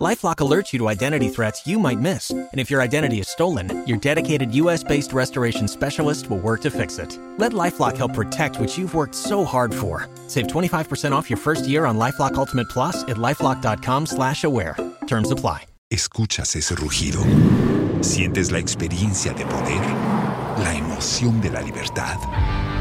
Lifelock alerts you to identity threats you might miss. And if your identity is stolen, your dedicated US based restoration specialist will work to fix it. Let Lifelock help protect what you've worked so hard for. Save 25% off your first year on Lifelock Ultimate Plus at lifelock.com slash aware. Terms apply. ¿Escuchas ese rugido? ¿Sientes la experiencia de poder? ¿La emoción de la libertad?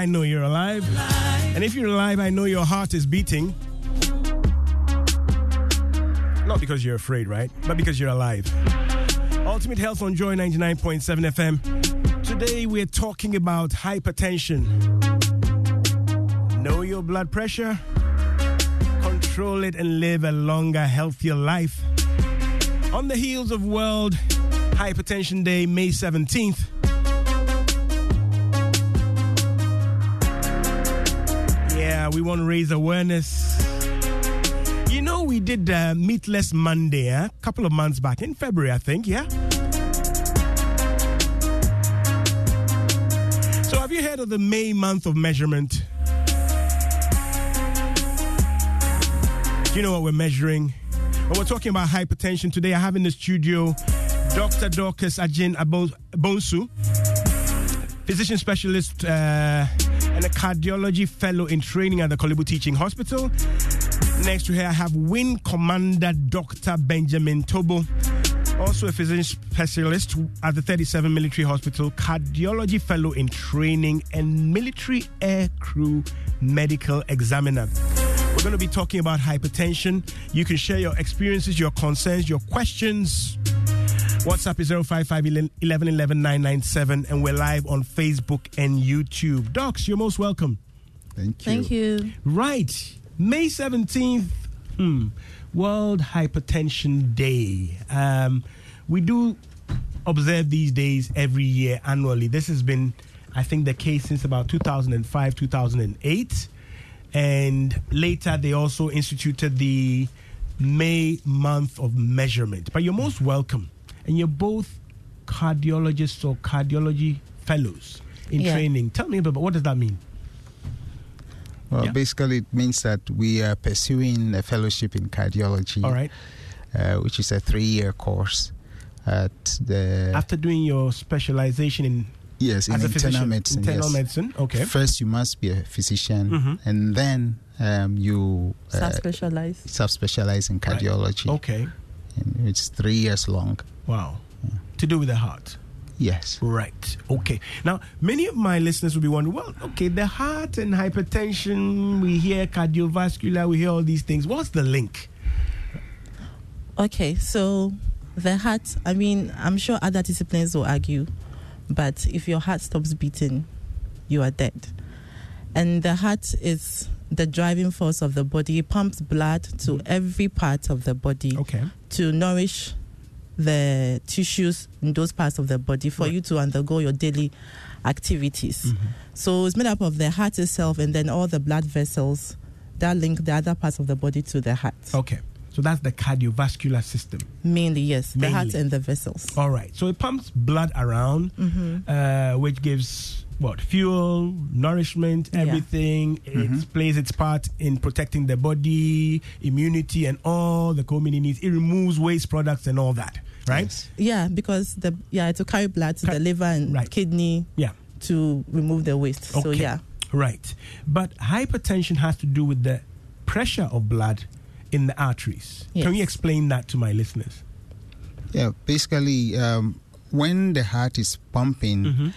I know you're alive. And if you're alive, I know your heart is beating. Not because you're afraid, right? But because you're alive. Ultimate Health on Joy 99.7 FM. Today we're talking about hypertension. Know your blood pressure, control it, and live a longer, healthier life. On the heels of World Hypertension Day, May 17th, we want to raise awareness. You know, we did uh, Meatless Monday a couple of months back in February, I think, yeah? So, have you heard of the May month of measurement? Do you know what we're measuring? Well, we're talking about hypertension today. I have in the studio Dr. Dorcas Ajin Abo- Bonsu, physician specialist uh, and a cardiology fellow in training at the Korle Bu Teaching Hospital. Next to her, I have Wing Commander Dr. Benjamin Tobo, also a physician specialist at the 37 Military Hospital, cardiology fellow in training, and military air crew medical examiner. We're going to be talking about hypertension. You can share your experiences, your concerns, your questions. WhatsApp is 055 11 11 997, and we're live on Facebook and YouTube. Docs, you're most welcome. Thank you. Thank you. Right. May 17th, hmm, World Hypertension Day. Um, we do observe these days every year annually. This has been I think the case since about 2005, 2008. And later they also instituted the May month of measurement. But you're most welcome. And you're both cardiologists or cardiology fellows in Yeah. training. Tell me a bit about what does that mean? Well, Yeah. basically, it means that we are pursuing a fellowship in cardiology, All right. uh, which is a three-year course at the After doing your specialization in yes in internal physician, medicine. internal yes. medicine. Okay. First, you must be a physician, Mhm. and then um, you uh, Subspecialized. subspecialize in Right. cardiology. Okay. And it's three years long. Wow. To do with the heart. Yes. Right. Okay. Now, many of my listeners will be wondering, well, okay, the heart and hypertension, we hear cardiovascular, we hear all these things. What's the link? Okay, so the heart, I mean, I'm sure other disciplines will argue, but if your heart stops beating, you are dead. And the heart is the driving force of the body. It pumps blood to every part of the body Okay. to nourish the tissues in those parts of the body for Right. you to undergo your daily activities. Mm-hmm. So it's made up of the heart itself and then all the blood vessels that link the other parts of the body to the heart. Okay. So that's the cardiovascular system. Mainly, yes, the heart and the vessels. All right. So it pumps blood around, uh, which gives what fuel, nourishment, Yeah. everything. It plays its part in protecting the body, immunity, and all the community needs. It removes waste products and all that. Right. Yes. Yeah, because the yeah to carry blood to Ca- the liver and right. kidney Yeah. to remove the waste. Okay. So yeah, Right. But hypertension has to do with the pressure of blood in the arteries. Can Yes. you explain that to my listeners? Yeah. Basically, um, when the heart is pumping, Mm-hmm.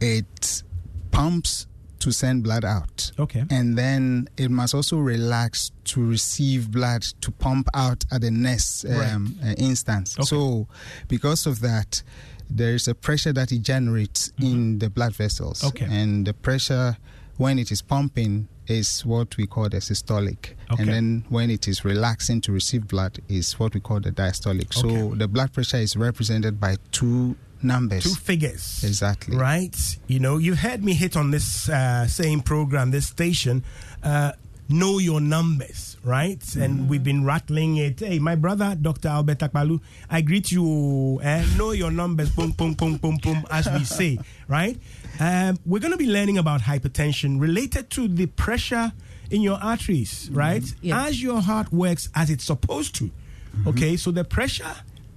it pumps to send blood out. Okay. And then it must also relax to receive blood to pump out at the next um, uh, instance. Okay. So, because of that, there is a pressure that it generates in the blood vessels. Mm-hmm. Okay. And the pressure, when it is pumping, is what we call the systolic. Okay. And then when it is relaxing to receive blood, is what we call the diastolic. So, the blood pressure is represented by two numbers. Two figures. Exactly. Right. You know, you've heard me hit on this uh, same program, this station. Uh, know your numbers, right? And we've been rattling it. Hey, my brother, Dr. Albert Akbalu, I greet you. Eh? Know your numbers, boom, boom, boom, boom, boom, as we say, right? Um, we're going to be learning about hypertension related to the pressure in your arteries, right? Yes. As your heart works as it's supposed to. Okay, so the pressure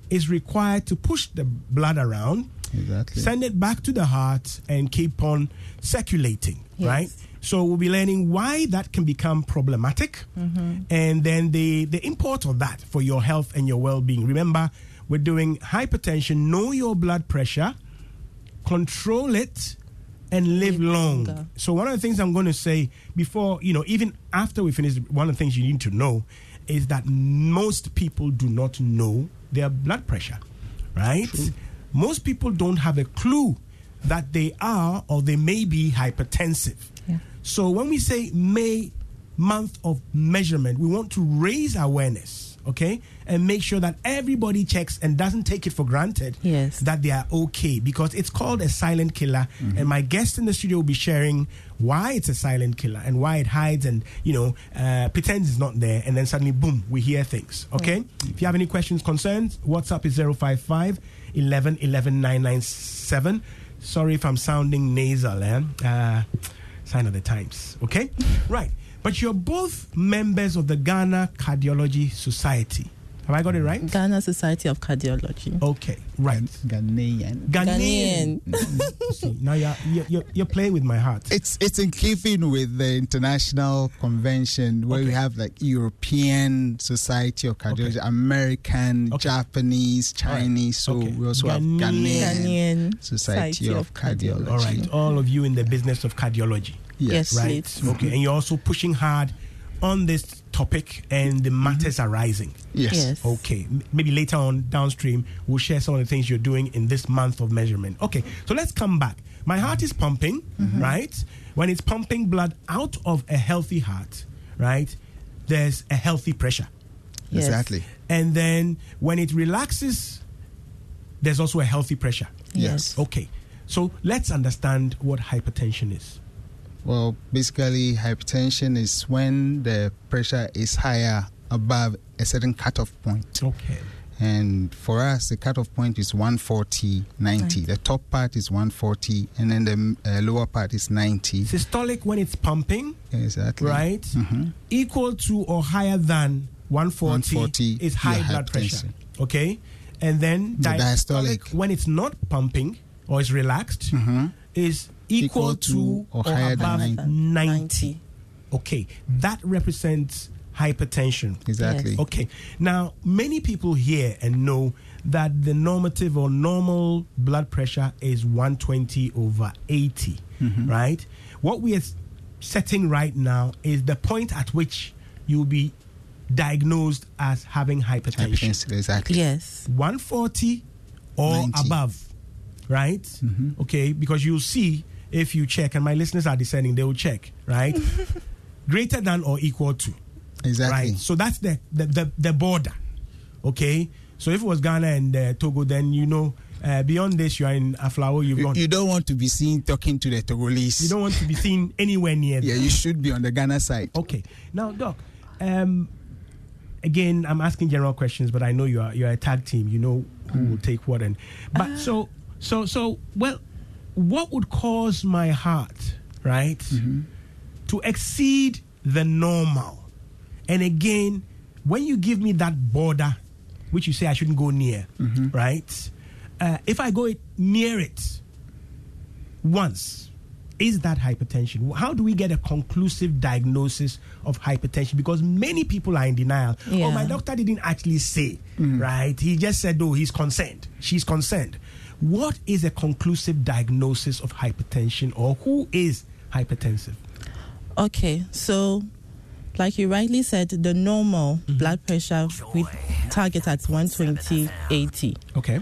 is required to push the blood around Exactly. send it back to the heart and keep on circulating, Yes. right? So we'll be learning why that can become problematic mm-hmm. and then the, the import of that for your health and your well being. Remember, we're doing hypertension, know your blood pressure, control it, and live Live long. longer. So one of the things I'm going to say before, you know, even after we finish, one of the things you need to know is that most people do not know their blood pressure, right? Most people don't have a clue that they are or they may be hypertensive. Yeah. So when we say May month of measurement, we want to raise awareness, okay? And make sure that everybody checks and doesn't take it for granted Yes. that they are okay because it's called a silent killer. And my guest in the studio will be sharing why it's a silent killer and why it hides and, you know, uh, pretends it's not there. And then suddenly, boom, we hear things, okay? If you have any questions, concerns, WhatsApp is 055 11 11 997. Sorry if I'm sounding nasal, eh? Uh, sign of the times, okay? right. But you're both members of the Ghana Cardiology Society. Have I got it right? Ghana Society of Cardiology. Okay, right. Ghanaian. Ghanaian. See, now you're, you're, you're, you're playing with my heart. It's it's in keeping with the international convention where we have like European Society of Cardiology, Okay. American, Okay. Japanese, All right. Chinese. So Okay. we also have Ghanaian. Ghanaian, Ghanaian Society, of, Cardiology. All right, all of you in the business of cardiology, Yes. Yes. right? Please. Mm-hmm. Okay, and you're also pushing hard on this topic and the mm-hmm. matters arising. Yes. Yes. Okay, maybe later on downstream we'll share some of the things you're doing in this month of measurement. Okay, so let's come back. My heart is pumping, mm-hmm. right? When it's pumping blood out of a healthy heart, right? There's a healthy pressure. Yes. Exactly. And then when it relaxes, there's also a healthy pressure. Yes. Okay. So let's understand what hypertension is. Well, basically, hypertension is when the pressure is higher above a certain cutoff point. Okay. And for us, the cutoff point is 140, 90. The top part is 140, and then the uh, lower part is 90. Systolic when it's pumping, Exactly. right? Mhm. Equal to or higher than 140, 140 is high blood pressure. Okay? And then The diastolic, when it's not pumping or it's relaxed Mhm. is equal, Equal to or higher than above 90. 90. Okay, that represents hypertension. Exactly. Yes. Okay, now many people hear and know that the normative or normal blood pressure is 120 over 80, Mhm. right? What we are setting right now is the point at which you'll be diagnosed as having hypertension. Hypertension, exactly. Yes. 140 or 90. above, right? Mm-hmm. Okay, because you'll see if you check, and my listeners are descending, they will check, right? Greater than or equal to. Exactly. Right? So that's the, the, the, the border, okay? So if it was Ghana and uh, Togo, then you know, uh, beyond this, you are in Aflao, you've You, gone. you don't want to be seen talking to the Togolese. You don't want to be seen anywhere near Yeah, you should be on the Ghana side. Okay. Now, Doc, um, again, I'm asking general questions, but I know you are you're a tag team. You know who will take what and. But so so so well, what would cause my heart right to exceed the normal? And again, when you give me that border, which you say I shouldn't go near, right? Uh, if I go near it once, is that hypertension? How do we get a conclusive diagnosis of hypertension? Because many people are in denial. Oh, my doctor didn't actually say, right? He just said, oh, he's concerned. She's concerned. What is a conclusive diagnosis of hypertension or who is hypertensive? Okay, so like you rightly said, the normal Mm-hmm. blood pressure we target at 120 80. Okay.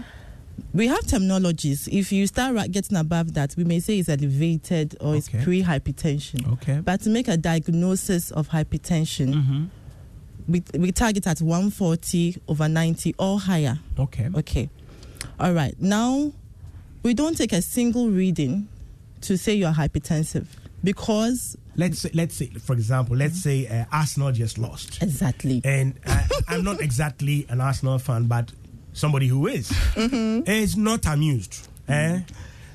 We have terminologies. If you start getting above that, we may say it's elevated or it's pre hypertension. Okay. But to make a diagnosis of hypertension, Mm-hmm. we, we target at 140 over 90 or higher. Okay. Okay. All right. Now, we don't take a single reading to say you're hypertensive because Let's say, let's say, for example, let's say uh, Arsenal just lost. exactly. and I, I'm not exactly an Arsenal fan, but somebody who is is not amused. Eh?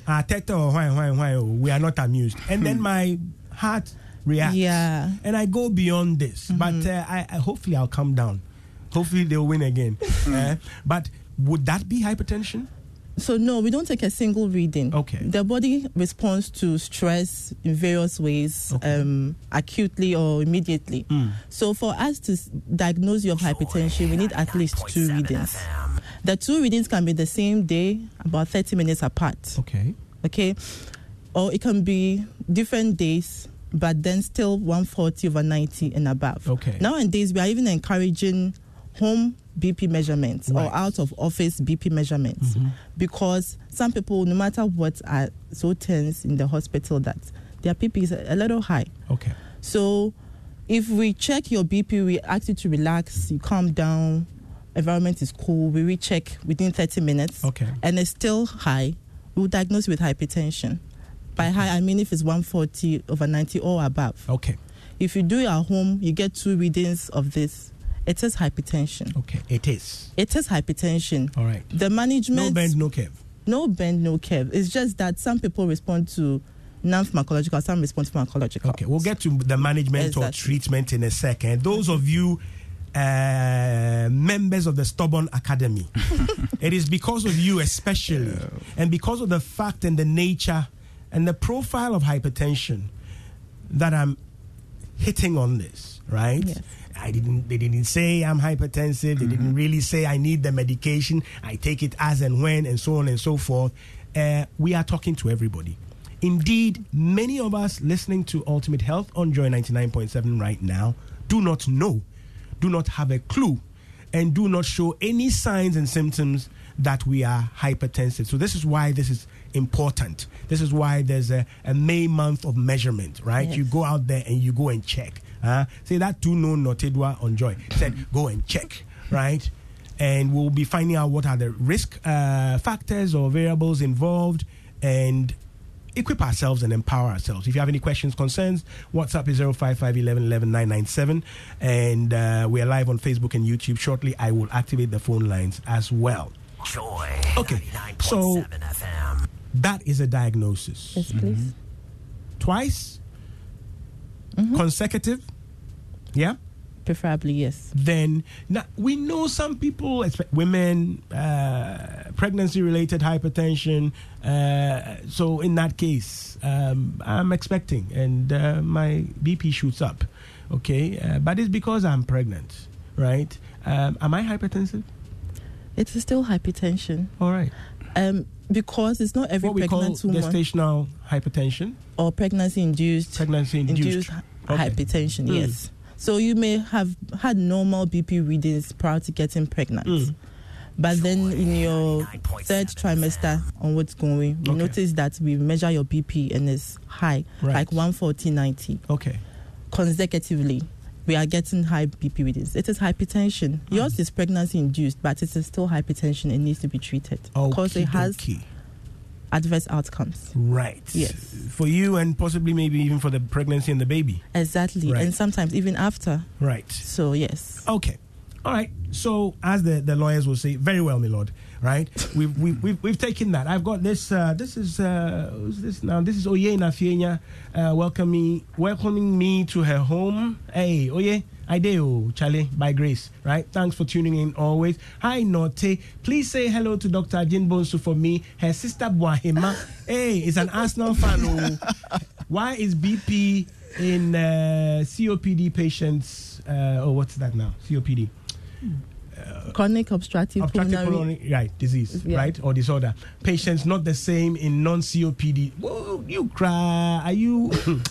Arteta or why, why, why, oh, we are not amused. And then my heart reacts. Yeah. And I go beyond this. But uh, I, I hopefully I'll come down. Hopefully they'll win again. Eh? But would that be hypertension? So no, we don't take a single reading. Okay. The body responds to stress in various ways, Okay. um, acutely or immediately. So for us to diagnose you of hypertension, we need at least two readings. The two readings can be the same day, about 30 minutes apart. Okay. Okay. Or it can be different days, but then still 140 over 90 and above. Okay. Nowadays, we are even encouraging home BP measurements Right. or out of office BP measurements mm-hmm. because some people, no matter what, are so tense in the hospital that their BP is a little high. Okay. So if we check your BP, we ask you to relax, you calm down, environment is cool, we recheck within 30 minutes Okay. and it's still high, we'll diagnose with hypertension. By high, I mean if it's 140 over 90 or above. Okay. If you do it at home, you get two readings of this. It is hypertension. Okay. It is. It is hypertension. All right. The management, No bend, no curve. no bend, no curve. It's just that some people respond to non-pharmacological, some respond to pharmacological. Okay, we'll get to the management or treatment in a second. Those of you uh, members of the Stubborn Academy, it is because of you, especially, and because of the fact and the nature and the profile of hypertension that I'm hitting on this, right? Yes. I didn't. They didn't say I'm hypertensive. They didn't really say I need the medication. I take it as and when, and so on and so forth. Uh, we are talking to everybody. Indeed, many of us listening to Ultimate Health on Joy 99.7 right now do not know, do not have a clue, and do not show any signs and symptoms that we are hypertensive. So, this is why this is important. This is why there's a, a May month of measurement, right? Yes. You go out there and you go and check. Uh, say that too no notedwa on Joy said go and check, right? And we'll be finding out what are the risk uh, factors or variables involved and equip ourselves and empower ourselves. If you have any questions, concerns, WhatsApp is 055 11 11 997. And uh, we are live on Facebook and YouTube. Shortly, I will activate the phone lines as well. Joy. Okay, so that is a diagnosis. Yes, please. Twice? Consecutive? Yeah? Preferably, yes. then now we know some people, espe- women, uh, pregnancy-related hypertension. Uh, so in that case, um, I'm expecting, and uh, my BP shoots up. Okay, uh, but it's because I'm pregnant, right? Um, am I hypertensive? It is still hypertension. All right. Um, because it's not every what we call pregnant woman gestational hypertension, or pregnancy-induced pregnancy-induced. induced Okay. hypertension. Mm. Yes. So you may have had normal BP readings prior to getting pregnant. Mm. But then in your third trimester on what's going, you Okay. notice that we measure your BP and it's high, Right. like 140, 90 Okay. consecutively. We are getting high BP readings. It is hypertension. Hmm. Yours is pregnancy induced, but it is still hypertension. It needs to be treated because it has adverse outcomes. Right. Yes. For you and possibly maybe even for the pregnancy and the baby. Exactly. Right. And sometimes even after. Right. So, yes. Okay. All right. So, as the, the lawyers will say, very well, my lord. Right. We've, we've, we've, we've taken that. I've got this. Uh, this is uh, who's this now? This is Oye Nafienya uh, welcoming welcoming me to her home. Hey, Oye. I do, Charlie, by grace, right? Thanks for tuning in always. Hi, Norte. Please say hello to Dr. Jin Bonsu for me. Her sister Boahima. hey, is an Arsenal fan. Oh. Why is BP in uh, COPD patients? Uh, oh, what's that now? COPD. Chronic obstructive, Obstructive pulmonary. pulmonary right disease, Yeah. right or disorder. Patients not the same in non-COPD. Whoa, you cry. Are you?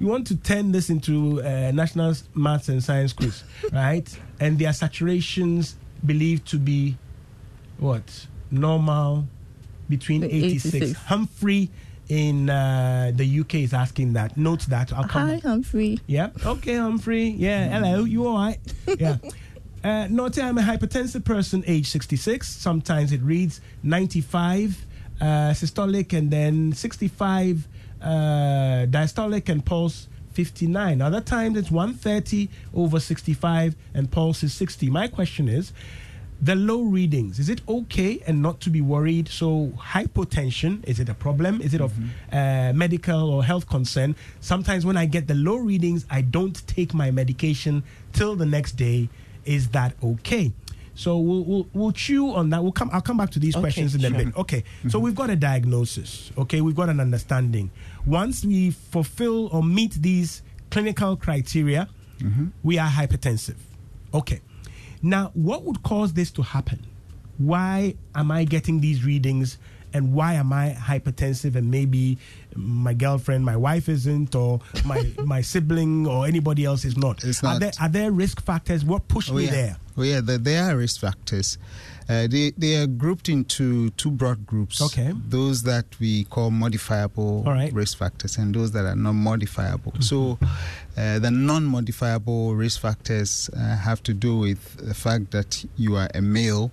you want to turn this into uh, national maths and science quiz, right? And their saturations believed to be what normal between 86. 86. Humphrey in uh, the UK is asking that. Note that. I'll come. Hi, Humphrey. Yeah. Okay, Humphrey. Yeah. Hello. You all right? Yeah. Uh, note I'm a hypertensive person, age 66. Sometimes it reads 95 uh, systolic and then 65 uh, diastolic and pulse 59. Other times it's 130 over 65 and pulse is 60. My question is the low readings, is it okay and not to be worried? So, hypotension, is it a problem? Is it of uh, medical or health concern? Sometimes when I get the low readings, I don't take my medication till the next day. Is that okay? So we'll, we'll, we'll chew on that. We'll come. I'll come back to these Okay, questions in a sure. bit. Okay. So mm-hmm. we've got a diagnosis. Okay. We've got an understanding. Once we fulfill or meet these clinical criteria, mm-hmm. we are hypertensive. Okay. Now, what would cause this to happen? Why am I getting these readings? And why am I hypertensive? And maybe my girlfriend, my wife isn't, or my my sibling, or anybody else is not. It's Are not. there are there risk factors? What pushed Oh, me yeah. there? Oh, yeah, there, there are risk factors. Uh, they, they are grouped into two broad groups. Okay. Those that we call modifiable right. Mm-hmm. risk factors and those that are non modifiable. So uh, the non modifiable risk factors uh, have to do with the fact that you are a male.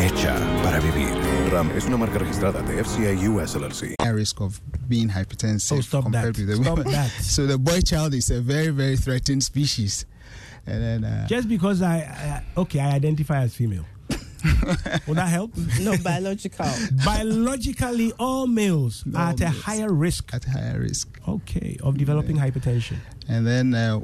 Hecha para vivir. RAM es una marca registrada de FCA US LLC. high risk of being hypertensive Oh, stop compared that. with the Stop women. that. So the boy child is a very, very threatened species. And then, uh, Just because I, I okay, I identify as female. Will that help? No, biological. Biologically, all males No are at a higher risk. at higher risk. Okay, of developing hypertension. And then uh,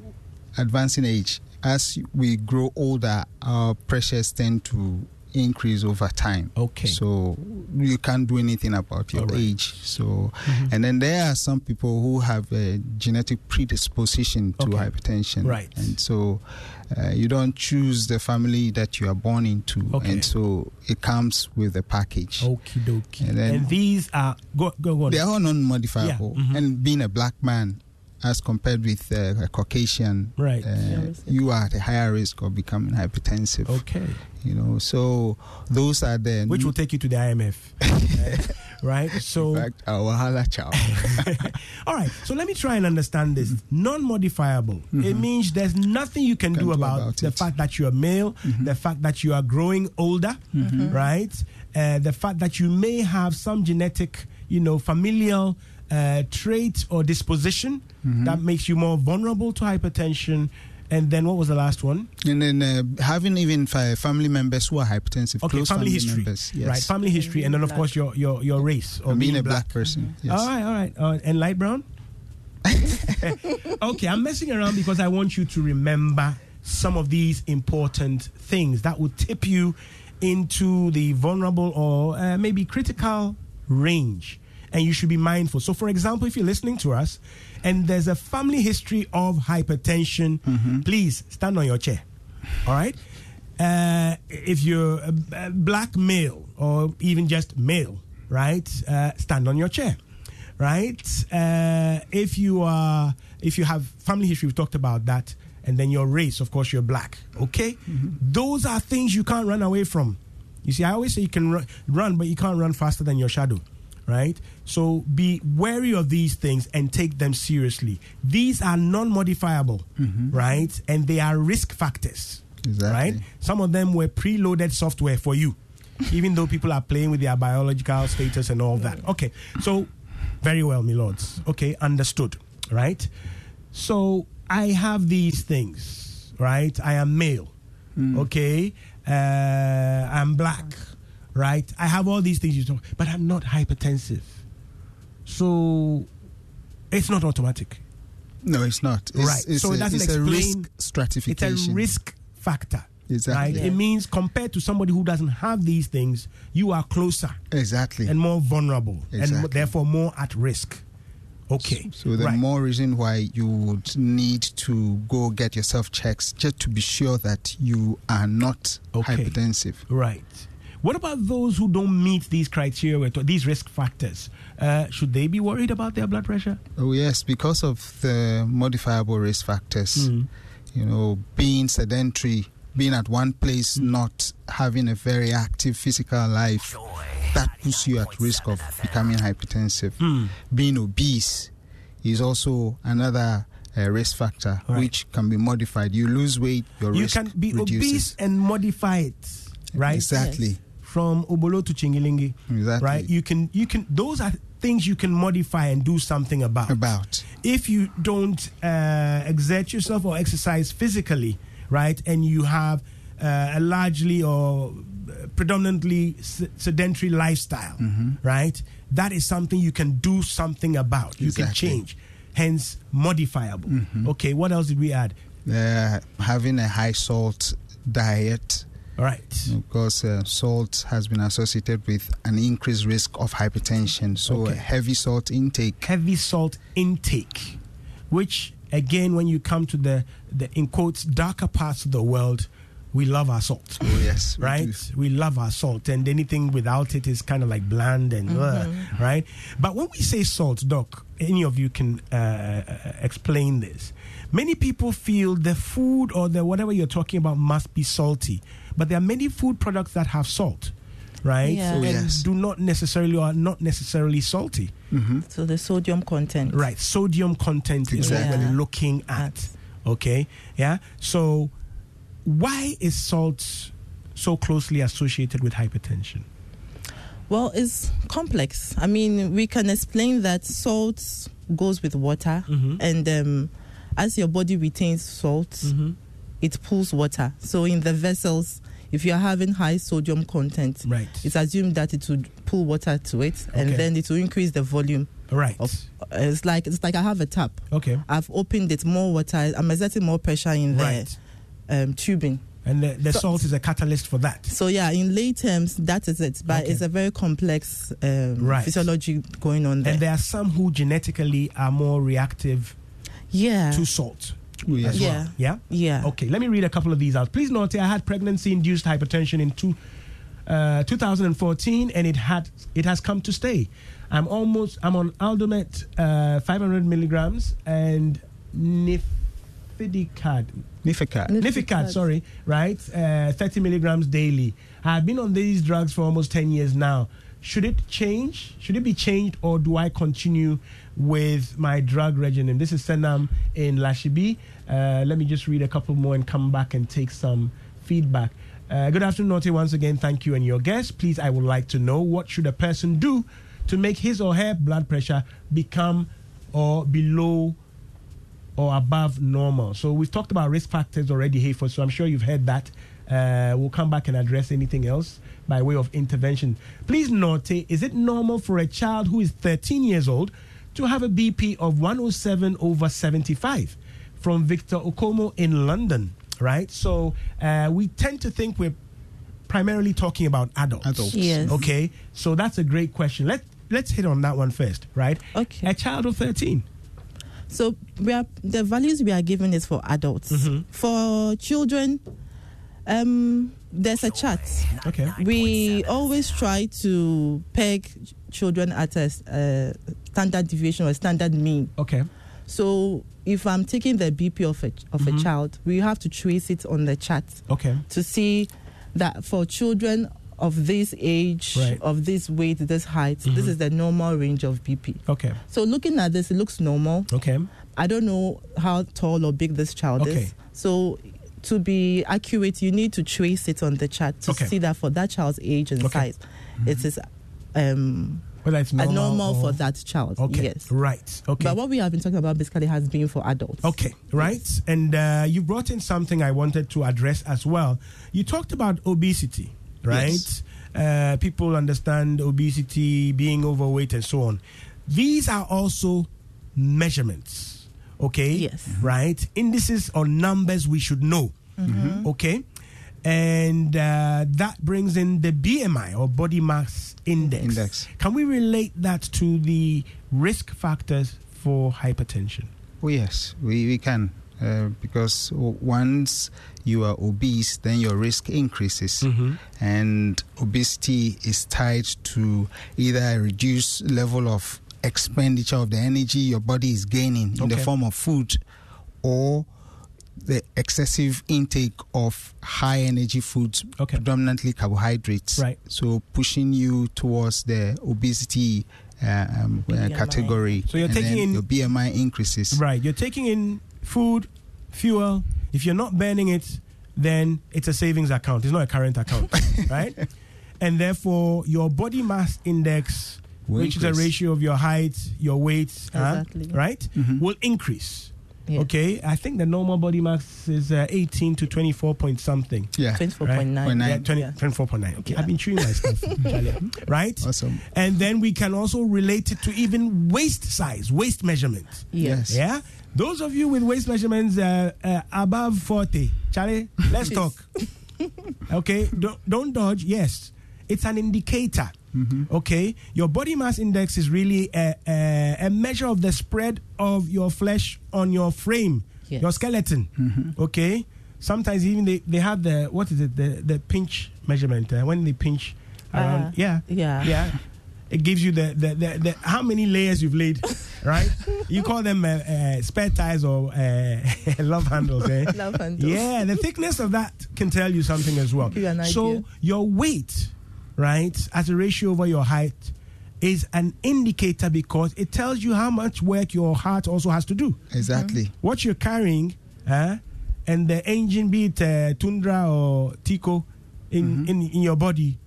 advancing age. As we grow older, our pressures tend to increase over time. Okay. So you can't do anything about your right. age. So, and then there are some people who have a genetic predisposition to Okay. hypertension. Right. And so uh, you don't choose the family that you are born into. Okay. And so it comes with a package. Okie dokie. And And, then- these are go go go. on. They are all non-modifiable. Yeah, mhm. And being a black man, as compared with uh, a Caucasian, Right. uh, you are at a higher risk of becoming hypertensive. Okay. You know, so those are the Which will take you to the IMF. Uh, right? So in fact, our wahala chow. All right, so let me try and understand this. Non modifiable. It means there's nothing you can, Mm-hmm. Can do do about, about the. Mm-hmm. fact that you're male, the fact that you are growing older, right? Uh, the fact that you may have some genetic, you know, familial uh, trait or disposition Mm-hmm. that makes you more vulnerable to hypertension. And then what was the last one? and then uh, having even family members who are hypertensive, Okay, close family, history. members, yes. Right, family history. And then, of course, your, your, your race or being being a black, person, yes. All right, all right. Uh, and light brown? okay, I'm messing around because I want you to remember some of these important things that would tip you into the vulnerable or uh, maybe critical range. And you should be mindful. So, for example, if you're listening to us and there's a family history of hypertension, please stand on your chair. All right? Uh, if you're a, black male or even just male, right? Uh, stand on your chair, right? Uh, if you are, if you have family history, we've talked about that, and then your race, of course, you're black. Okay, those are things you can't run away from. You see, I always say you can run, run, but you can't run faster than your shadow. Right? So be wary of these things and take them seriously. These are non modifiable, right? And they are risk factors Exactly. right? Some of them were preloaded software for you, even though people are playing with their biological status and all that. Okay, so very well, my lords. Okay, understood, right? So I have these things, right? I am male, okay? Uh, I'm black, right? I have all these things you know, but I'm not hypertensive. So it's not automatic. No, it's not. It's, Right. It's So it doesn't it's a explain- risk stratification. It's a risk factor. Exactly. Right? It means compared to somebody who doesn't have these things, you are closer Exactly. and more vulnerable Exactly. and therefore more at risk. Okay. So the right. more reason why you would need to go get yourself checks just to be sure that you are not Okay. hypertensive. Right. What about those who don't meet these criteria, these risk factors? Uh, should they be worried about their blood pressure? Oh yes, because of the modifiable risk factors. Mm. You know, being sedentary, being at one place, Mm. not having a very active physical life, that puts you at risk of becoming hypertensive. Mm. Being obese is also another uh, risk factor Right. which can be modified. You lose weight, your You risk can be reduces. obese and modify it, right? Exactly. From Obolo to Chingilingi, Exactly. right? You can you can those are things you can modify and do something about. About. If you don't uh, exert yourself or exercise physically, right, and you have uh, a largely or predominantly sedentary lifestyle, right, that is something you can do something about. You can change, hence modifiable. Okay, what else did we add? Uh, having a high salt diet. All right. Because uh, salt has been associated with an increased risk of hypertension. So, a Okay. heavy salt intake. heavy salt intake, which again, when you come to the, the in quotes darker parts of the world, we love our salt. Oh, yes. right? do. We love our salt, and anything without it is kind of like bland and uh, right. But when we say salt, Doc, any of you can uh, uh, explain this. Many people feel the food or the whatever you're talking about must be salty, but there are many food products that have salt, right? Yeah. Oh, and yes. do not necessarily or are not necessarily salty. So the sodium content. Right, sodium content is what we're looking at. Okay, yeah. So, why is salt so closely associated with hypertension? Well, it's complex. I mean, we can explain that salt goes with water, Mhm. and um, as your body retains salt, Mm-hmm. it pulls water. So in the vessels, if you are having high sodium content, Right. it's assumed that it would pull water to it, and Okay. then it will increase the volume. Right. Of, it's like it's like I have a tap. Okay. I've opened it, more water. I'm exerting more pressure in the Right. um, tubing. And the, the So- salt is a catalyst for that. So yeah, in lay terms, that is it. But Okay. it's a very complex um, Right. physiology going on there. And there are some who genetically are more reactive yeah, to salt. Oh, yes. as well. Yeah. Yeah. yeah. Okay, let me read a couple of these out. Please note, I had pregnancy-induced hypertension in two, uh, 2014, and it had it has come to stay. I'm almost I'm on Aldomet, uh, 500 milligrams, and Nifedicad. Nifecat. Nifecad, sorry, right? Uh, 30 milligrams daily. I've been on these drugs for almost 10 years now. Should it change? Should it be changed, or do I continue with my drug regimen? This is Senam in Lashibi. Uh, let me just read a couple more and come back and take some feedback. Uh, good afternoon, Naughty. Once again, thank you and your guest. Please, I would like to know what should a person do to make his or her blood pressure become or below or above normal. So we've talked about risk factors already, Hayford, so I'm sure you've heard that. Uh, we'll come back and address anything else by way of intervention. Please note, is it normal for a child who is 13 years old to have a BP of 107 over 75? From Victor Okomo in London, right? So uh, we tend to think we're primarily talking about adults. Adults. Yes. Okay, so that's a great question. Let, let's hit on that one first, right? Okay. A child of 13. So we are the values we are giving is for adults. Mm-hmm. For children, um, there's a chart. Okay. We always try to peg children at a uh, standard deviation or standard mean. Okay. So if I'm taking the BP of a of Mm-hmm. a child, we have to trace it on the chart Okay. to see that for children of this age, Right. Mm-hmm. of this weight, this height, this is the normal range of BP. Okay. So looking at this, it looks normal. Okay. I don't know how tall or big this child Okay. is. So to be accurate, you need to trace it on the chart to Okay. see that for that child's age and Okay. size, it is um, Whether it's normal, normal or- for that child. Okay. Yes. Right. Okay. But what we have been talking about basically has been for adults. Okay, right. And uh, you brought in something I wanted to address as well. You talked about obesity, right? Yes. Uh, people understand obesity, being overweight, and so on. These are also measurements, okay? Yes. Right? Indices or numbers we should know, Mm-hmm. okay? And uh, that brings in the BMI or body mass index. Index. Can we relate that to the risk factors for hypertension? Oh, yes, we, we can. Uh, because once you are obese, then your risk increases. And obesity is tied to either a reduced level of expenditure of the energy your body is gaining in the form of food or the excessive intake of high energy foods, Okay. predominantly carbohydrates. Right. So pushing you towards the obesity uh, um, uh, category. So you're and taking then in- your BMI increases. Right. You're taking in food, fuel. If you're not burning it, then it's a savings account. It's not a current account, right? and therefore your body mass index, Will which is a ratio of your height, your weight, huh, Exactly. right, Mhm. will increase. Yeah. Okay, I think the normal body mass is uh, 18 to 24 point something. Yeah. 24.9. Point nine. Yeah, 20, Yeah. 24.9. Okay, Yeah. I've been chewing my stuff. Charlie. right? Awesome. And then we can also relate it to even waist size, waist measurement. Yes. Yeah? Those of you with waist measurements uh, uh, above 40, Charlie, let's talk. okay? Don't, don't dodge. Yes. It's an indicator. Okay? Your body mass index is really a, a, a measure of the spread of your flesh on your frame, Yes. your skeleton. Okay? Sometimes even they, they have the, what is it, the, the pinch measurement. Uh, when they pinch around. Uh, yeah. yeah. Yeah. It gives you the, the, the, the how many layers you've laid, right? you call them uh, uh, spare tires or uh, love handles. Eh? Love handles. Yeah, the thickness of that can tell you something as well. You an so your weight, right, as a ratio over your height, is an indicator because it tells you how much work your heart also has to do. Exactly. What you're carrying, uh, and the engine, be it uh, Tundra or Tico, in, in in your body,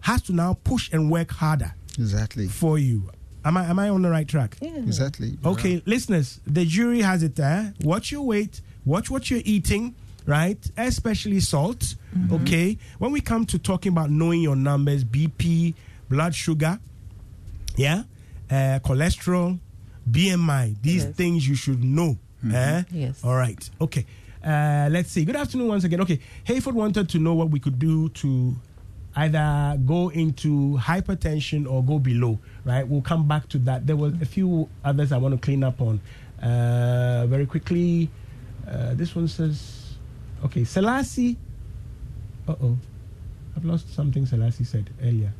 has to now push and work harder Exactly. for you. Am I am I on the right track? Yeah. Exactly. Okay, listeners, the jury has it there. Watch your weight, watch what you're eating, right? Especially salt. Okay. When we come to talking about knowing your numbers, BP, blood sugar, yeah, uh, cholesterol, BMI, these Yes. things you should know. eh? Yes. All right. Okay. Uh, let's see. Good afternoon once again. Okay. Hayford wanted to know what we could do to either go into hypertension or go below, right? We'll come back to that. There was a few others I want to clean up on uh, very quickly. Uh, this one says, okay, Selassie. Uh oh. I've lost something Selassie said earlier.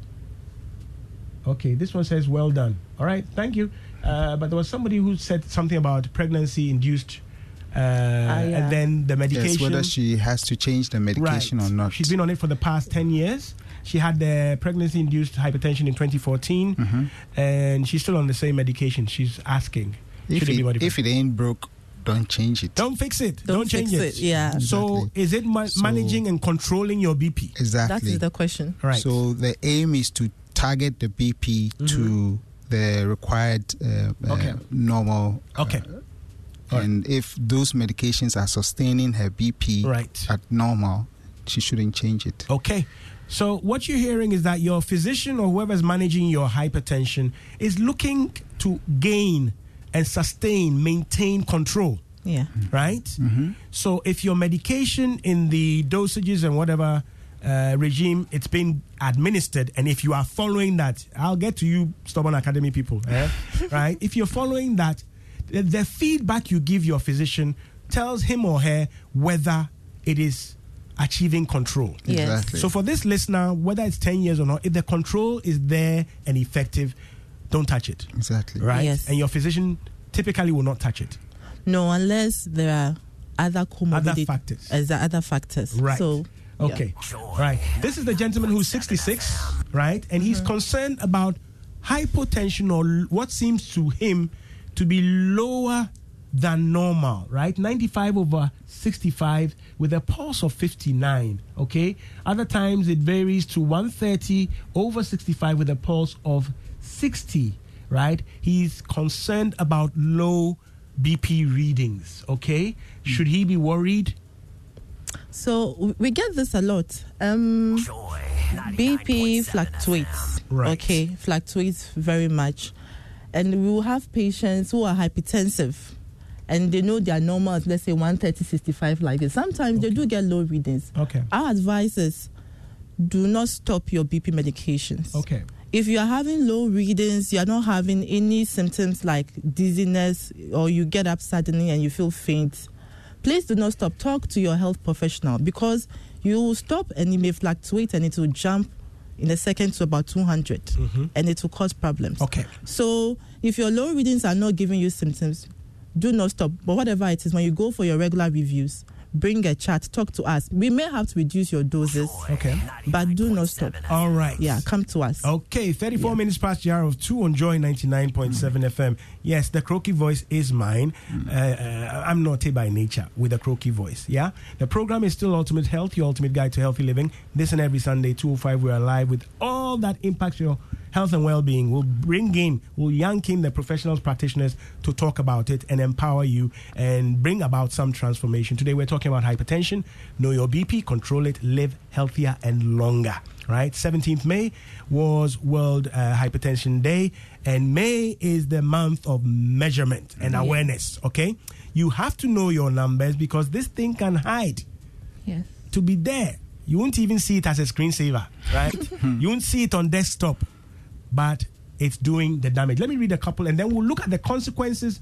Okay, this one says, well done. All right, thank you. Uh, but there was somebody who said something about pregnancy induced. Uh, yeah. And then the medication. Yes, whether she has to change the medication Right. or not. She's been on it for the past 10 years. She had the pregnancy induced hypertension in 2014, Mm-hmm. and she's still on the same medication. She's asking, if, it, be it, modified? if it ain't broke, don't change it. Don't fix it. Don't, Don't change fix it. it, yeah. So, Exactly. is it ma- So- managing and controlling your BP? That Exactly. is the question. Right. So the aim is to target the BP Mm-hmm. to the required uh, uh, Okay. normal. uh, okay. All right. and if those medications are sustaining her BP Right. at normal, she shouldn't change it. Okay. So what you're hearing is that your physician or whoever's managing your hypertension is looking to gain and sustain, maintain control. Yeah. right? So if your medication in the dosages and whatever uh, regime it's been administered, and if you are following that, I'll get to you, stubborn academy people, eh? right? If you're following that, the, the feedback you give your physician tells him or her whether it is achieving control. Yes. Exactly. So for this listener, whether it's 10 years or not, if the control is there and effective, don't touch it, Exactly. right? Yes. And your physician typically will not touch it. No, unless there are other comorbidity factors. As the other factors. Right. So. yeah. Okay. Right. This is the gentleman who's 66, right? And he's mm-hmm. concerned about hypotension or what seems to him to be lower than normal, right? 95 over 65 with a pulse of 59, okay? Other times it varies to 130 over 65 with a pulse of 60, right? He's concerned about low BP readings, okay? Should he be worried? So we get this a lot. Um, BP fluctuates. Right. Okay, fluctuates very much, and we will have patients who are hypertensive, and they know their normal let's say 130, 65 like this. Sometimes they do get low readings. Okay. Our advice is, do not stop your BP medications. Okay. If you are having low readings, you are not having any symptoms like dizziness, or you get up suddenly and you feel faint, please do not stop. Talk to your health professional because you will stop and it may fluctuate and it will jump in a second to about 200 mm-hmm. and it will cause problems. Okay. So if your low readings are not giving you symptoms, do not stop. But whatever it is, when you go for your regular reviews, bring a chat, talk to us. We may have to reduce your doses, Okay. but do not stop. All right. Yeah, come to us. Okay, 34 minutes past the hour of 2 on Joy 99.7 FM. Yes, the croaky voice is mine. Uh, uh, I'm naughty by nature with a croaky voice. Yeah? The program is still Ultimate Health, your ultimate guide to healthy living. This and every Sunday, 205, we're live with all that impacts your health and well being. We'll bring in, we'll yank in the professionals, practitioners to talk about it and empower you and bring about some transformation. Today, we're talking about hypertension. Know your BP, control it, live healthier and longer right? 17th May was World uh, Hypertension Day, and May is the month of measurement and awareness, okay? You have to know your numbers because this thing can hide Yes. to be there. You won't even see it as a screensaver, right? you won't see it on desktop, but it's doing the damage. Let me read a couple and then we'll look at the consequences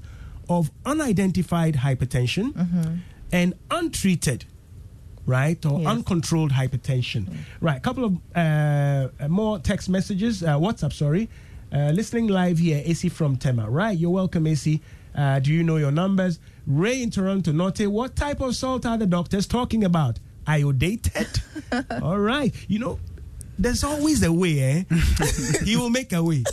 of unidentified hypertension and untreated, right? Or Yes. uncontrolled hypertension. Right, a couple of uh, uh, more text messages, uh, WhatsApp, sorry. Uh, listening live here, AC from Tema. Right, you're welcome, AC. Uh, do you know your numbers? Ray in Toronto, Norte, what type of salt are the doctors talking about? Iodated? All right. You know, there's always a way, eh? he will make a way.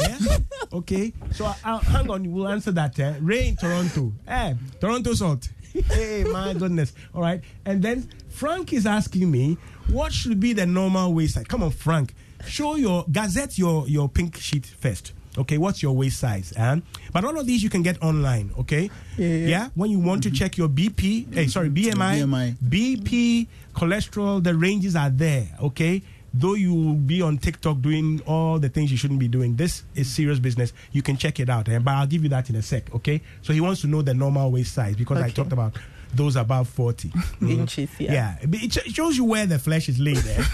Yeah? Okay. So I- I'll, hang on, we'll answer that. Eh? Ray in Toronto. Eh, Toronto salt. hey, my goodness. All right. And then Frank is asking me, what should be the normal waist size? Come on, Frank. Show your gazette your your pink sheet first. Okay, what's your waist size? Eh? But all of these you can get online. Okay, Yeah. Yeah. When you want to check your BP, hey, sorry, BMI, BMI. BP, cholesterol, the ranges are there. Okay. Though you will be on TikTok doing all the things you shouldn't be doing, this is serious business. You can check it out, eh? but I'll give you that in a sec. Okay. So he wants to know the normal waist size because I talked about those above 40. Mhm. Inches, yeah. Yeah, it shows you where the flesh is laid, eh?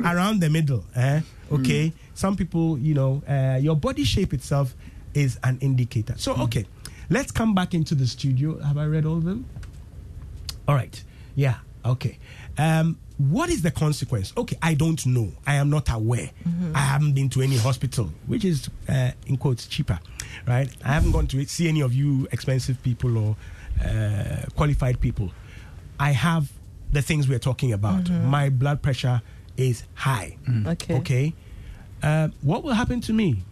around the middle. Eh? Okay, some people, you know, uh, your body shape itself is an indicator. So, okay, let's come back into the studio. Have I read all of them? All right. Yeah. Okay. Um, what is the consequence? Okay, I don't know. I am not aware. I haven't been to any hospital, which is uh, in quotes cheaper, right? I haven't gone to see any of you expensive people or uh, qualified people. I have the things we're talking about. My blood pressure is high. Okay. Okay. Uh, what will happen to me?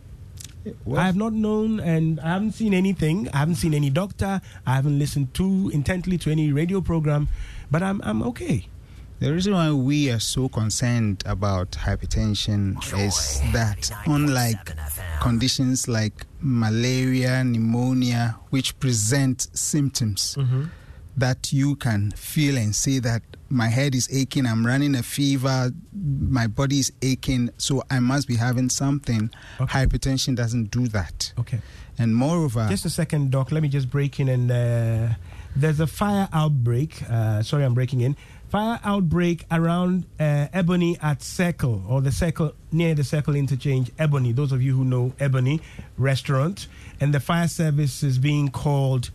I have not known and I haven't seen anything. I haven't seen any doctor. I haven't listened too intently to any radio program, but I'm I'm okay. The reason why we are so concerned about hypertension is that, unlike conditions like malaria, pneumonia, which present symptoms that you can feel and say that my head is aching, I'm running a fever, my body is aching, so I must be having something. Okay. Hypertension doesn't do that. Okay. And moreover, Just a second, Doc. Let me just break in and uh, there's a fire outbreak. Uh, sorry, I'm breaking in. Fire outbreak around uh, Ebony at Circle or the Circle near the Circle interchange. Ebony. Those of you who know Ebony restaurant, and the fire service is being called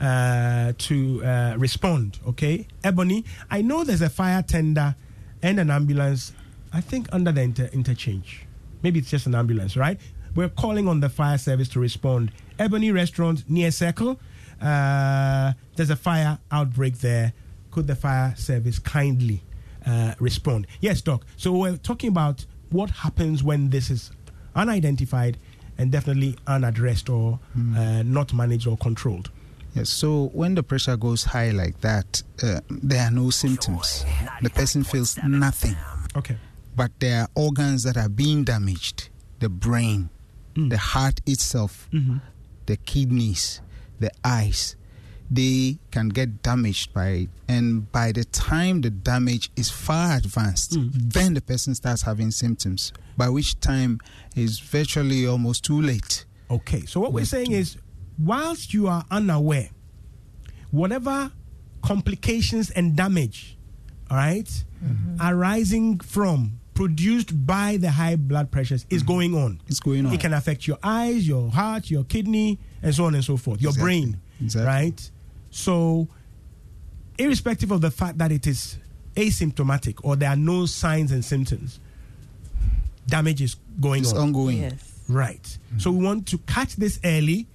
uh, to uh, respond. Okay, Ebony. I know there's a fire tender and an ambulance. I think under the inter- interchange. Maybe it's just an ambulance, right? We're calling on the fire service to respond. Ebony Restaurant near Circle. Uh, there's a fire outbreak there. Could the fire service kindly uh, respond? Yes, Doc. So we're talking about what happens when this is unidentified and definitely unaddressed or uh, not managed or controlled. Yes, so when the pressure goes high like that, uh, there are no symptoms. The person feels nothing, Okay. but there are organs that are being damaged the brain, Mm. the heart itself, Mhm. the kidneys, the eyes. They can get damaged by it. And by the time the damage is far advanced, Mm. then the person starts having symptoms, by which time is virtually almost too late. Okay, so what we're saying is, whilst you are unaware, whatever complications and damage, all right, arising from, produced by the high blood pressures is going on. It's going on. It can affect your eyes, your heart, your kidney, and so on and so forth, your Exactly. brain, Exactly. right? So, irrespective of the fact that it is asymptomatic or there are no signs and symptoms, damage is going It's on. ongoing. Yes. Right. So we want to catch this early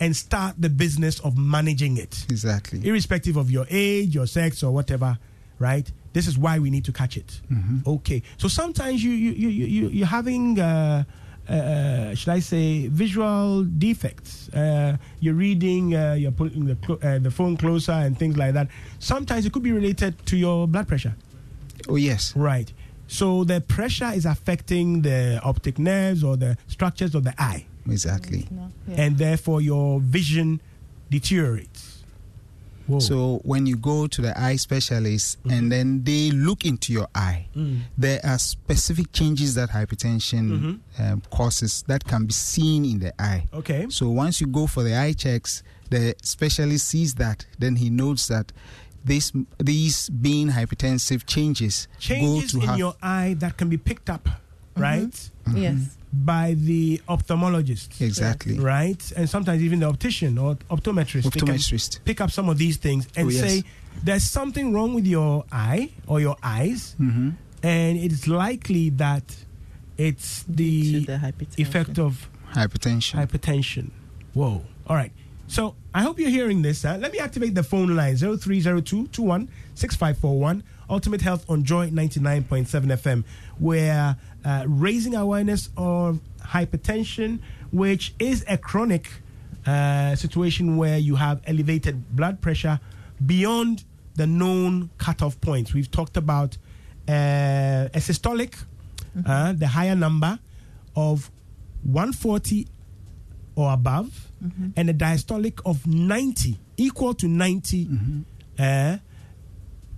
and start the business of managing it. Exactly. Irrespective of your age, your sex, or whatever, right? This is why we need to catch it. Mhm. Okay. So sometimes you you you you you- you're having uh, uh, should I say visual defects. Uh, you're reading, uh, you're putting the clo- uh, the phone closer and things like that. Sometimes it could be related to your blood pressure. Oh yes. Right. So the pressure is affecting the optic nerves or the structures of the eye, Exactly. and therefore your vision deteriorates. Whoa. So when you go to the eye specialist and then they look into your eye, Mm. there are specific changes that hypertension um, causes that can be seen in the eye. Okay. So once you go for the eye checks, the specialist sees that, then he notes that this these being hypertensive changes, changes go to in have your eye that can be picked up, right? Yes. By the ophthalmologist. Exactly. Right? And sometimes even the optician or optometrist. Optometrist. Pick up some of these things and Oh, yes. say, there's something wrong with your eye or your eyes, Mhm. and it's likely that it's the, effect of hypertension. Hypertension. Whoa. All right. So I hope you're hearing this. Uh, let me activate the phone line 0302 21 6541. Ultimate Health on Joy 99.7 FM. We're uh, raising awareness of hypertension, which is a chronic uh, situation where you have elevated blood pressure beyond the known cutoff points. We've talked about uh, a systolic, uh, the higher number of 140 or above, and a diastolic of 90, equal to 90 uh,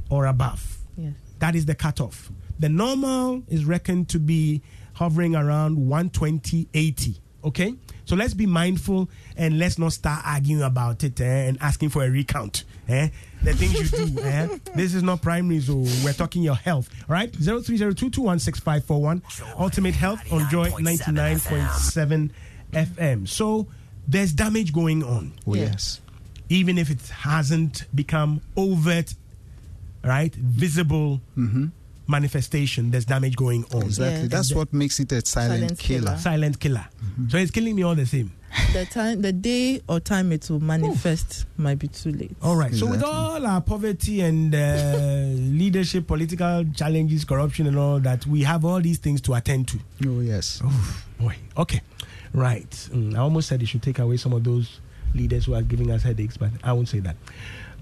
or above. Yes. That is the cutoff. The normal is reckoned to be hovering around 120, 80. Okay? So let's be mindful and let's not start arguing about it eh, and asking for a recount. Eh? The things you do. eh? This is not primary, so we're talking your health. All right? 0302216541. Ultimate Health on Joy 99.7 FM. So there's damage going on. Oh, yes. Even if it hasn't become overt, right? Visible manifestation, there's damage going on. Exactly. That's what makes it a silent, Silent killer. killer. Silent killer. So it's killing me all the same. The time, the day or time it will manifest might be too late. All right. So with all our poverty and uh, leadership, political challenges, corruption, and all that, we have all these things to attend to. Oh yes. Oh boy. Okay. Right. Mm, I almost said you should take away some of those leaders who are giving us headaches, but I won't say that.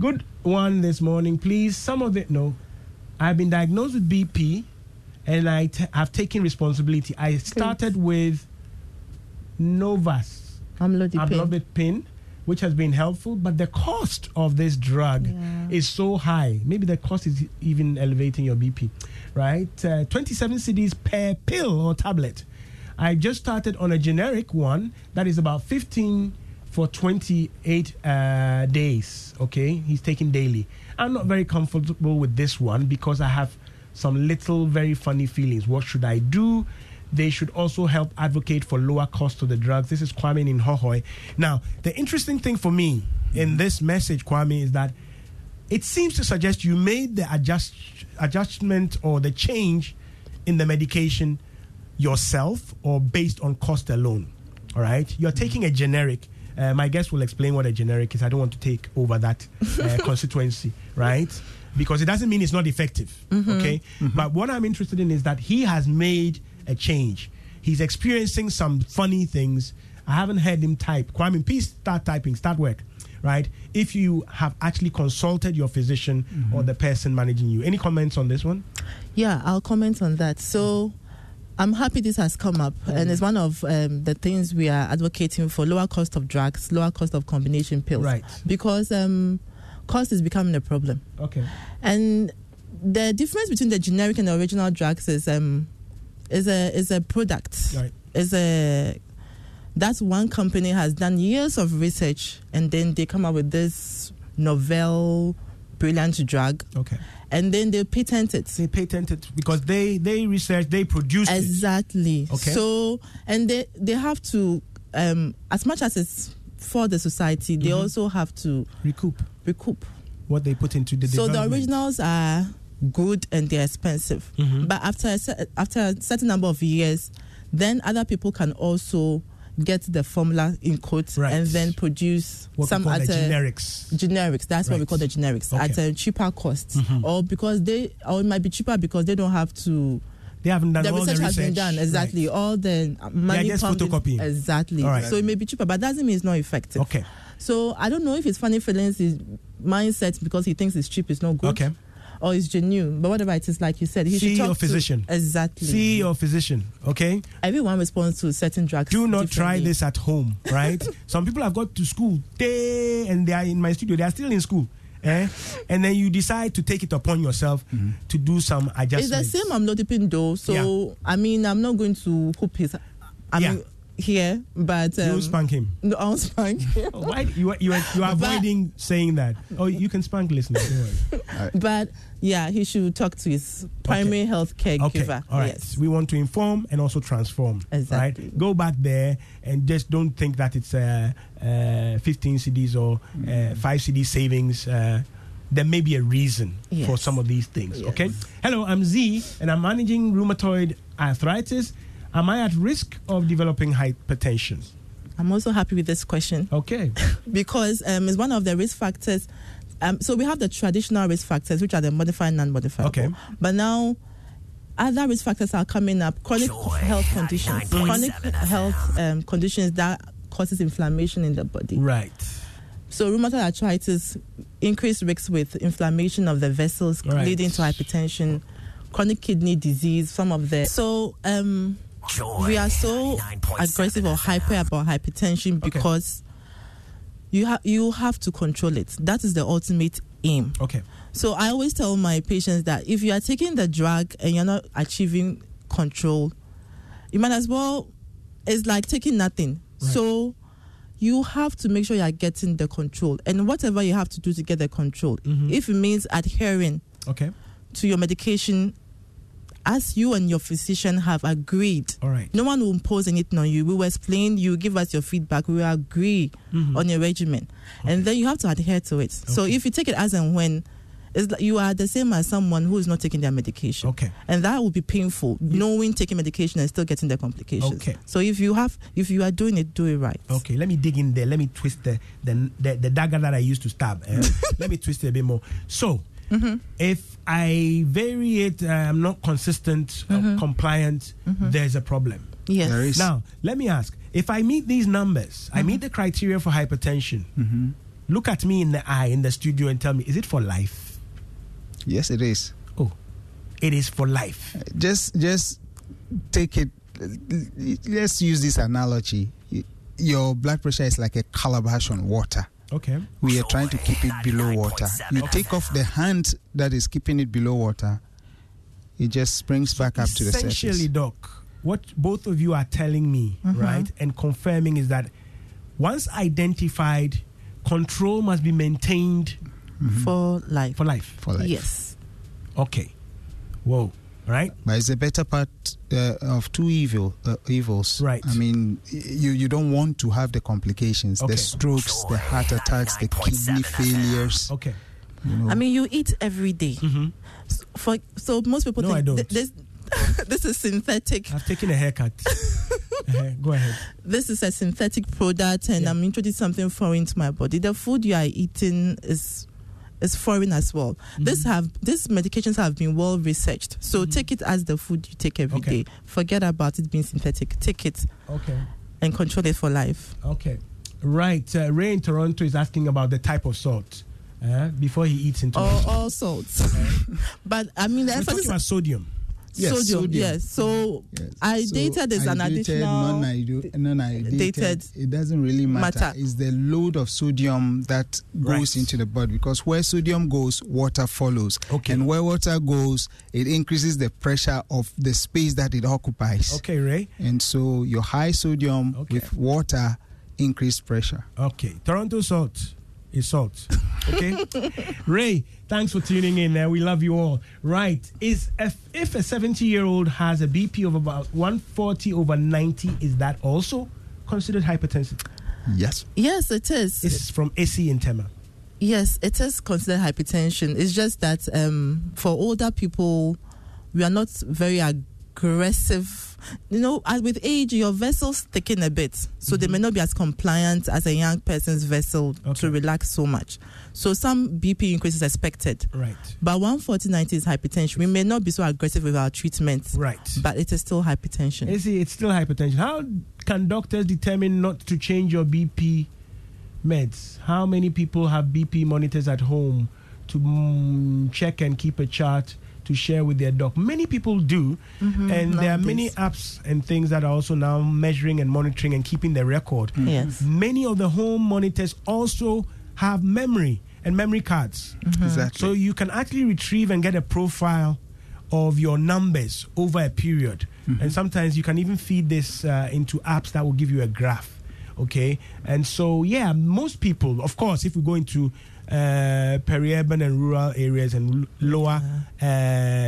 Good one this morning, please. Some of it, no. I've been diagnosed with BP, and I t- have taken responsibility. I started with Norvasc Amlodipine. which has been helpful, but the cost of this drug is so high. Maybe the cost is even elevating your BP, right? Uh, 27 cedis per pill or tablet. I just started on a generic one that is about 15 for 28 uh, days. Okay, he's taking daily. I'm not very comfortable with this one because I have some little very funny feelings. What should I do? They should also help advocate for lower cost of the drugs. This is Kwame in Hohoe. Now, the interesting thing for me in this message, Kwame, is that it seems to suggest you made the adjust, adjustment or the change in the medication yourself or based on cost alone. All right, you're taking a generic. Uh, my guest will explain what a generic is. I don't want to take over that uh, constituency, right? Because it doesn't mean it's not effective. Mhm. Okay, but what I'm interested in is that he has made a change. He's experiencing some funny things. I haven't heard him type. Kwame, please start typing. Start work. Right? If you have actually consulted your physician or the person managing you. Any comments on this one? Yeah, I'll comment on that. So I'm happy this has come up, and it's one of um, the things we are advocating for lower cost of drugs, lower cost of combination pills. Right. Because um, cost is becoming a problem. Okay. And the difference between the generic and the original drugs is um is a is a product. Right. Is a that's one company has done years of research and then they come up with this novel brilliant drug. Okay. And then they patent it. They patent it because they they research, they produce it. Exactly. Okay. So and they they have to um as much as it's for the society, they Mhm. also have to recoup recoup. what they put into the so the originals are good and they're expensive Mhm. but after a, after a certain number of years then other people can also get the formula in quotes Right. and then produce What some at generics. generics. That's what we call the generics at a cheaper cost, Mhm. or because they, or it might be cheaper because they don't have to. They haven't done the all research the has been done exactly. All the money just in- photocopying. exactly. All right. So it may be cheaper, but doesn't mean it's not effective. Okay. So I don't know if his funny feelings, his mindset because he thinks it's cheap is not good. Okay. Or is genuine, but whatever it is, like you said, he See should talk your to- physician. exactly. See your physician. Okay. Everyone responds to certain drugs. Do not try this at home, right? Some people have got to school day and they are in my studio. They are still in school. Eh? And then you decide to take it upon yourself to do some adjustments. It's the adjustments. same amlodipine though. So I mean, I'm not going to hoop his. I Yeah. mean, here, but um, you spank him. No, I'll spank him. Why you are- you are, you are But- avoiding saying that? Oh, you can spank listeners. Don't worry. But yeah, he should talk to his primary health caregiver. Okay, all right. Yes. We want to inform and also transform. Exactly. Right? Go back there and just don't think that it's uh, uh, 15 cedis or uh, 5 cedi savings. Uh, there may be a reason for some of these things. Okay. Hello, I'm Z, and I'm managing rheumatoid arthritis. Am I at risk of developing hypertension? I'm also happy with this question. Okay. because um, it's one of the risk factors. Um, so we have the traditional risk factors, which are the modified, and non-modified. Okay. But now, other risk factors are coming up. Chronic health conditions, chronic health um, conditions that causes inflammation in the body. Right. So rheumatoid arthritis, increased risk with inflammation of the vessels, Right. leading to hypertension, chronic kidney disease. Some of the so um, we are so aggressive or hyper about hypertension because you have you have to control it. That is the ultimate aim. Okay. So I always tell my patients that if you are taking the drug and you're not achieving control, you might as well. It's like taking nothing. So you have to make sure you are getting the control, and whatever you have to do to get the control, if it means adhering Okay. to your medication as you and your physician have agreed. All right. No one will impose anything on you. We will explain, you give us your feedback, we will agree Mhm. on your regimen. And then you have to adhere to it. So if you take it as and when, it's like you are the same as someone who is not taking their medication. Okay. And that will be painful, knowing taking medication and still getting the complications. Okay. So if you have if you are doing it, do it right. Okay, let me dig in there. Let me twist the the, the, the dagger that I used to stab. eh? let me twist it a bit more. So, Mm-hmm. if I vary it, uh, I'm not consistent, uh, mm-hmm. compliant, mm-hmm. there's a problem. Yes. There is. Now, let me ask if I meet these numbers, I meet the criteria for hypertension, look at me in the eye in the studio and tell me, is it for life? Yes, it is. Oh, it is for life. Just just take it. Let's use this analogy. Your blood pressure is like a calabash on water. Okay. We are trying to keep it below water. You take off the hand that is keeping it below water, it just springs back up to the Essentially, surface. Doc, what both of you are telling me, Mhm. right, and confirming is that once identified, control must be maintained For life. For life. For life. Yes. Okay. Whoa. Right. But it's the better part uh, of two evil uh, evils. Right. I mean, you you don't want to have the complications, Okay. the strokes, the heart attacks, the kidney failures. Okay. You know. I mean, you eat every day. S- For so most people No, think I don't. th- this this is synthetic. I've taken a haircut. Uh-huh. Go ahead. This is a synthetic product, and I'm introducing something foreign to my body. The food you are eating is is foreign as well. Mm-hmm. This have these medications have been well researched. So take it as the food you take every day. Okay. Forget about it being synthetic. Take it Okay. and control it for life. Okay. Right. Uh, Ray in Toronto is asking about the type of salt uh, before he eats into All, all sorts. but I mean, the We're talking about sodium. Yes, sodium, sodium. Yes. So I So dated is an additional non-hydrated, dated It doesn't really matter. matter. It's the load of sodium that goes Right. into the body because where sodium goes, water follows. Okay. And where water goes, it increases the pressure of the space that it occupies. Okay, Ray. And so your high sodium with water increased pressure. Okay. Toronto salt is salt. Okay. Ray, thanks for tuning in. Uh, we love you all. Right. Is if, if a 70 year old has a BP of about 140 over 90, is that also considered hypertensive? Yes. Yes, it is. It's from AC in Tema. Yes, it is considered hypertension. It's just that um, for older people, we are not very aggressive. You know, as with age, your vessels thicken a bit, so they may not be as compliant as a young person's vessel to relax so much. So some BP increase is expected. Right. But 14090 is hypertension. We may not be so aggressive with our treatment, right? But it is still hypertension. You see, it's still hypertension. How can doctors determine not to change your BP meds? How many people have BP monitors at home to mm, check and keep a chart to share with their doc? Many people do, Mhm, and there are many apps and things that are also now measuring and monitoring and keeping the record. Yes. Many of the home monitors also have memory and memory cards. Exactly. So you can actually retrieve and get a profile of your numbers over a period. And sometimes you can even feed this uh, into apps that will give you a graph. Okay. And so, yeah, most people, of course, if we go into uh, peri-urban and rural areas and l- lower uh,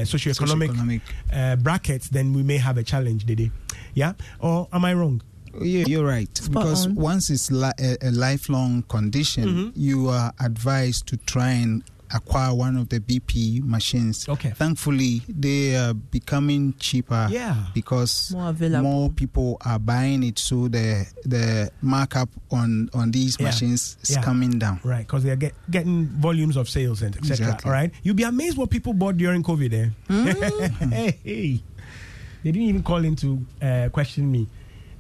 socioeconomic, Socioeconomic. Uh, brackets, then we may have a challenge, Didi. Yeah? Or am I wrong? Yeah, you're right. because on. once it's li- a, a lifelong condition, Mhm. you are advised to try and acquire one of the BP machines. Okay. Thankfully, they are becoming cheaper. Yeah. Because More more people are buying it, so the the markup on on these Yeah. machines is Yeah. coming down. Right, because they're get, getting volumes of sales and etc. Exactly. All right, you'll be amazed what people bought during COVID. Eh? hey, hey. they didn't even call in to uh, question me.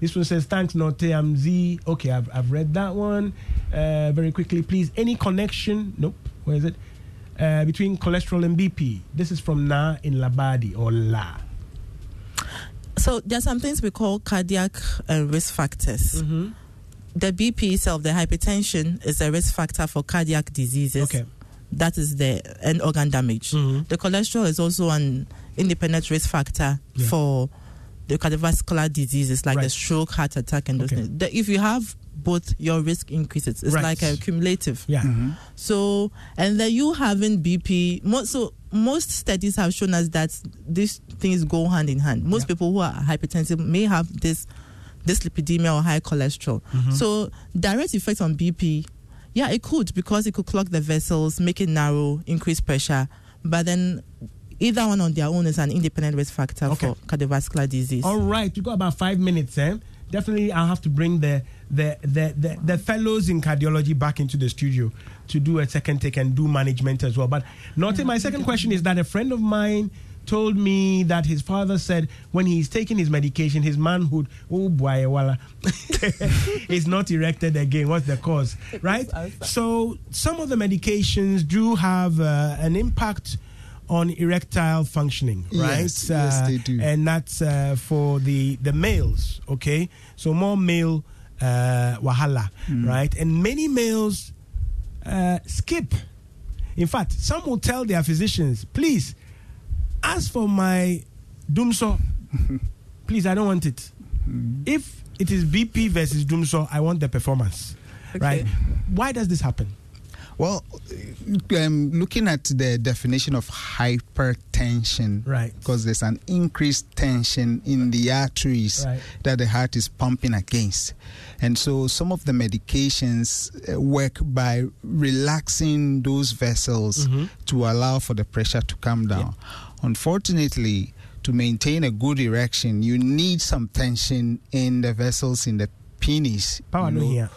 This one says, "Thanks, Note. I'm Z. Okay, I've, I've read that one. Uh, very quickly, please. Any connection? Nope. Where is it? Uh, between cholesterol and BP. This is from Na in Labadi or La. So there are some things we call cardiac uh, risk factors. Mm-hmm. The BP itself, the hypertension, is a risk factor for cardiac diseases. Okay. That is the end organ damage. The cholesterol is also an independent risk factor Yeah. for the cardiovascular diseases like the stroke, heart attack, and those Okay. things. The- if you have both, your risk increases. It's Right. like a cumulative. Yeah. So, and then you having BP, most, so most studies have shown us that these things go hand in hand. Most people who are hypertensive may have this dyslipidemia or high cholesterol. Mm-hmm. So, direct effects on BP, yeah, it could because it could clog the vessels, make it narrow, increase pressure. But then, either one on their own is an independent risk factor for cardiovascular disease. All right, we got about five minutes. Eh? Definitely, I'll have to bring the the, the the the fellows in cardiology back into the studio to do a second take and do management as well. But not my second question is that a friend of mine told me that his father said when he's taking his medication, his manhood, oh boy, wala, is not erected again. What's the cause, right? So some of the medications do have uh, an impact on erectile functioning, right? Yes, yes, they do. And that's uh, for the the males, okay? So more male uh, wahala, Hmm. right? And many males uh, skip. In fact, some will tell their physicians, please, as for my Dumsor, please, I don't want it. Hmm. If it is BP versus Dumsor, I want the performance, right? Why does this happen? Well, um, looking at the definition of hypertension, right? Because there's an increased tension in the arteries Right. that the heart is pumping against, and so some of the medications uh, work by relaxing those vessels Mhm. to allow for the pressure to come down. Unfortunately, to maintain a good erection, you need some tension in the vessels in the penis. Power you no know. here.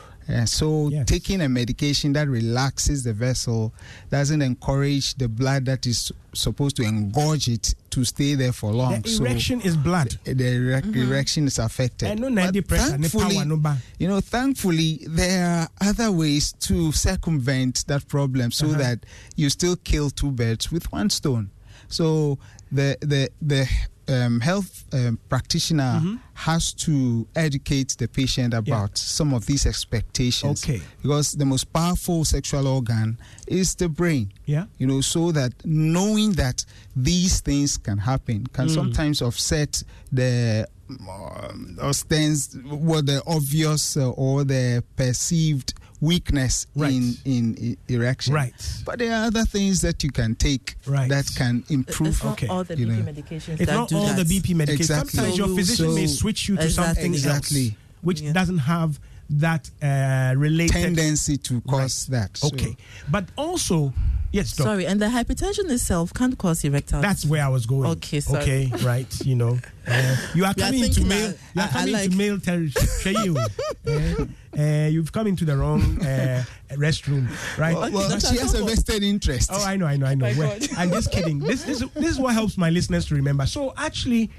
So taking a medication that relaxes the vessel doesn't encourage the blood that is supposed to engorge it to stay there for long. The so erection is blood. The, the erec- erection is affected. And no 90 But thankfully, no ba. you know, thankfully, there are other ways to circumvent that problem so Uh-huh. that you still kill two birds with one stone. So the the the um, health um, practitioner Mm-hmm. has to educate the patient about some of these expectations. Okay. Because the most powerful sexual organ is the brain. Yeah. You know, so that knowing that these things can happen can Mm. sometimes offset the um, or stands what the obvious uh, or the perceived weakness Right. in, in i- erection. Right. But there are other things that you can take Right. that can improve. It's not all the you BP know. medications It's that not do all that. the BP medication. Exactly. Sometimes your So- physician may switch you to Exactly. something Exactly. else, which doesn't have that uh, related Tendency to cause that. So- Okay, but also Yes, doc. Sorry, and the hypertension itself can't cause erectile. That's where I was going. Okay, sorry. Okay, right. You know, uh, you are coming into thinking male. You are I- I coming like- into male territory. uh, uh, you've come into the wrong uh, restroom, right? Well, well, she has a vested interest. Oh, I know, I know, I know. My Well, I'm just kidding. This, this, this is what helps my listeners to remember. So, actually,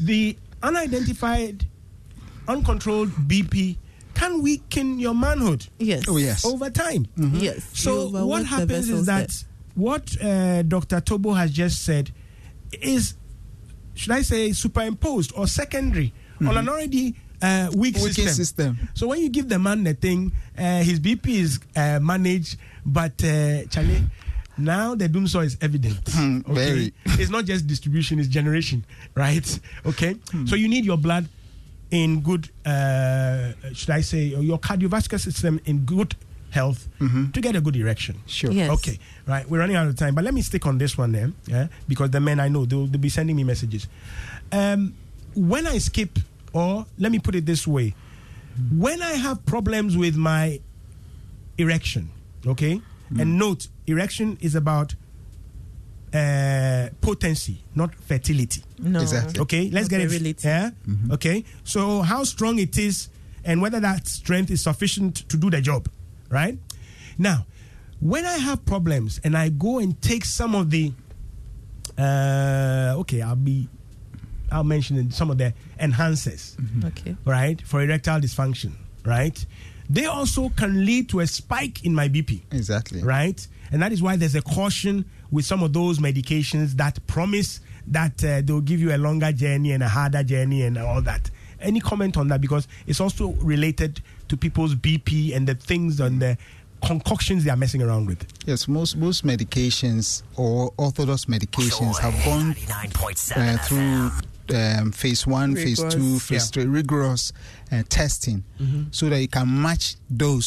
the unidentified, uncontrolled BP can weaken your manhood yes. Oh, yes. over time. Yes. So what happens is that there. what uh, Dr. Tobo has just said is, should I say, superimposed or secondary on an already uh, weak Weakened system. system. So when you give the man the thing, uh, his BP is uh, managed, but uh, Charlie. Now the doomsday is evident. Okay. very. It's not just distribution; it's generation, right? Okay. Hmm. So you need your blood in good, uh, should I say, your cardiovascular system in good health to get a good erection. Mm-hmm. Sure. Yes. Okay, right. We're running out of time, but let me stick on this one then, yeah, because the men I know they'll, they'll be sending me messages. Um, when I skip, or let me put it this way, when I have problems with my erection, okay, and note erection is about uh, potency, not fertility. No. Exactly. Okay, let's Not get it. virility. Yeah. Okay. So how strong it is, and whether that strength is sufficient to do the job, right? Now, when I have problems and I go and take some of the, uh, okay, I'll be, I'll mention some of the enhancers, Okay. right, for erectile dysfunction, right? They also can lead to a spike in my BP Exactly. right? And that is why there's a caution with some of those medications that promise that uh, they'll give you a longer journey and a harder journey and all that. Any comment on that? Because it's also related to people's BP and the things and the concoctions they are messing around with. Yes, most most medications or orthodox medications have gone uh, through um, phase one, phase two, Rigorous. phase three, rigorous uh, testing, so that you can match those